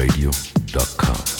radio.com.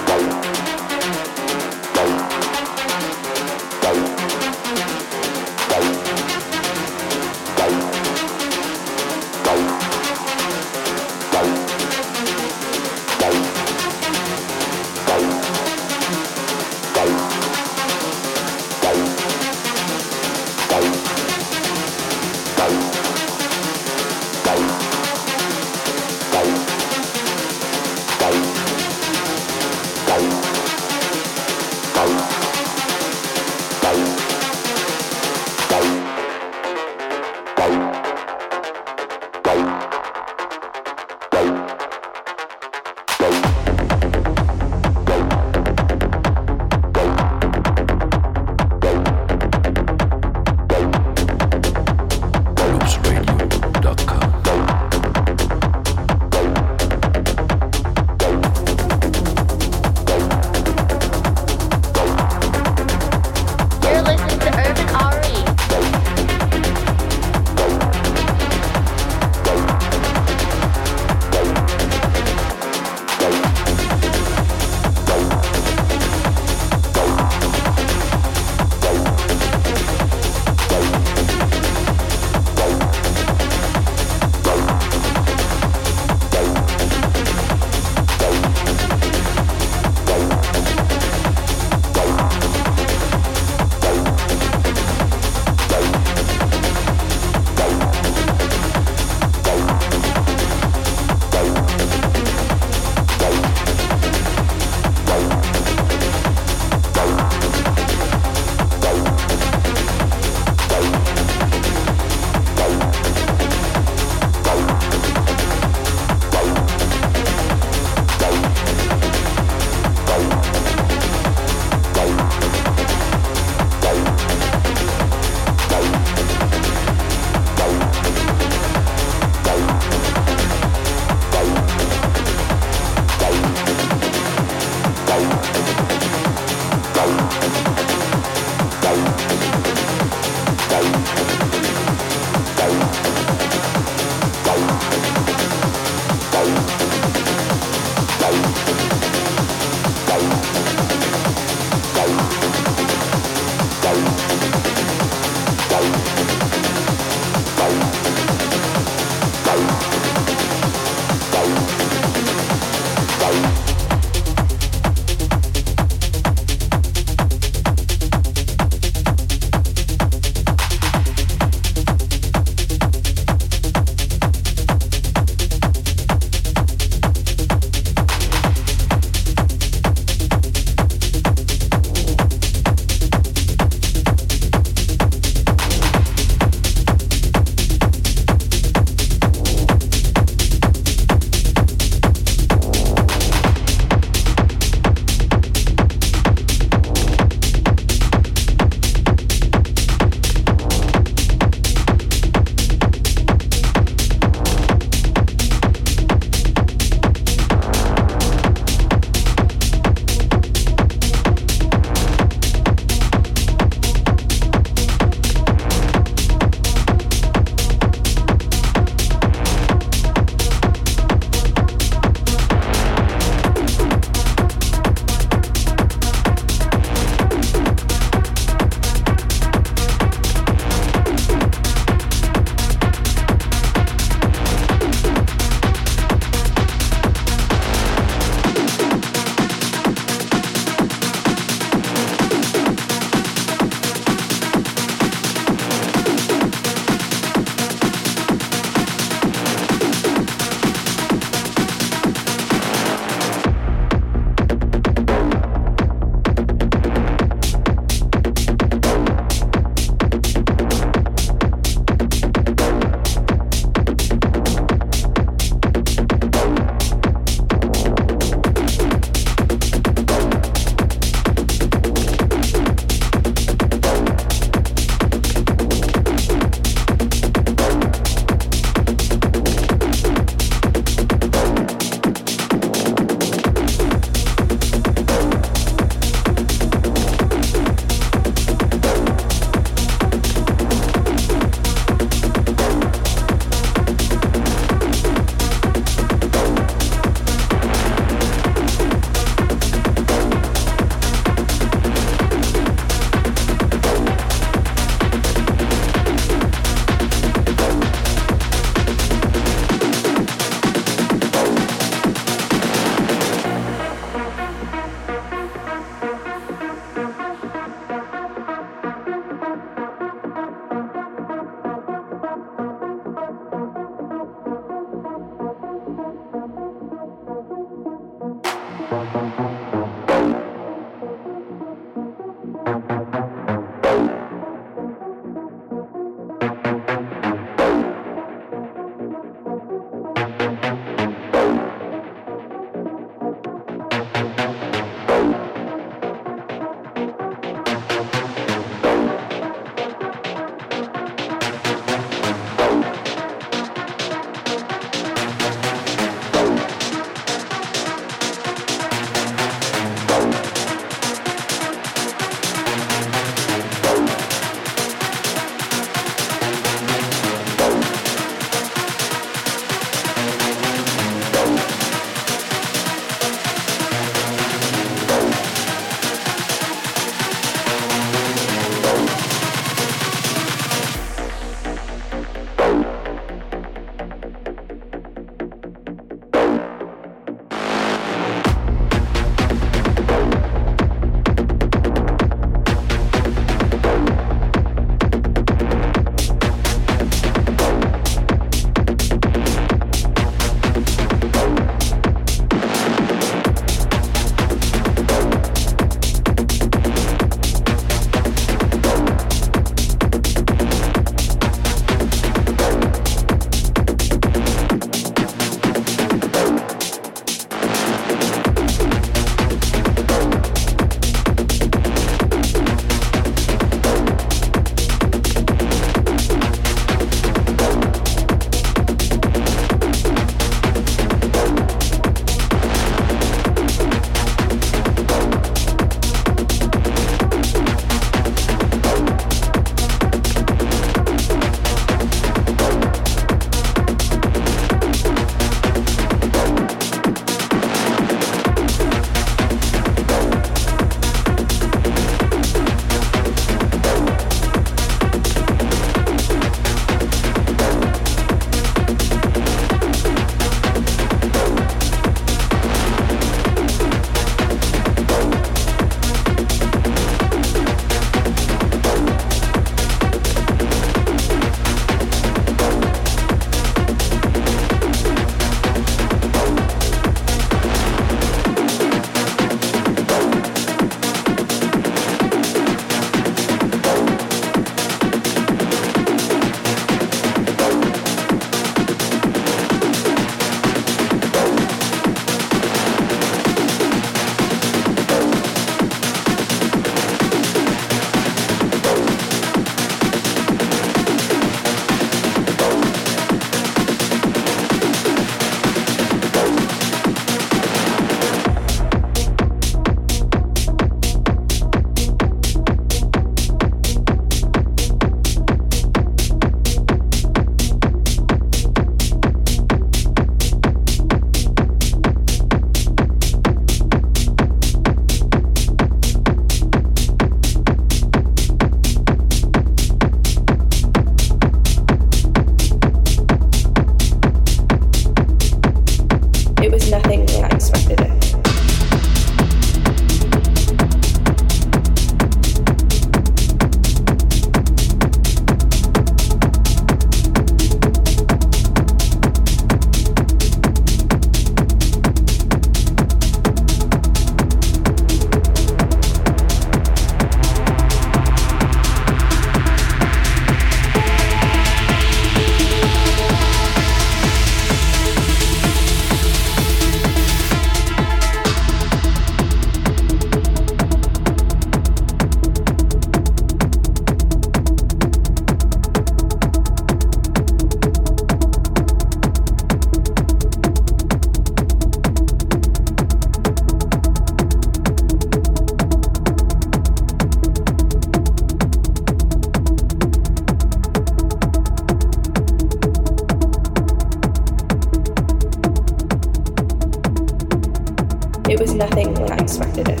It was nothing like I expected it.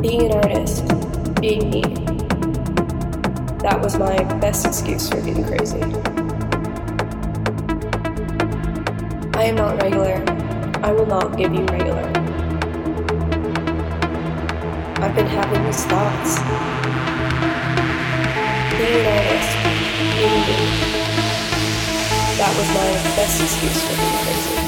Being an artist, being me, that was my best excuse for being crazy. I am not regular. I will not give you regular. I've been having these thoughts. Being an artist, being me, that was my best excuse for being crazy.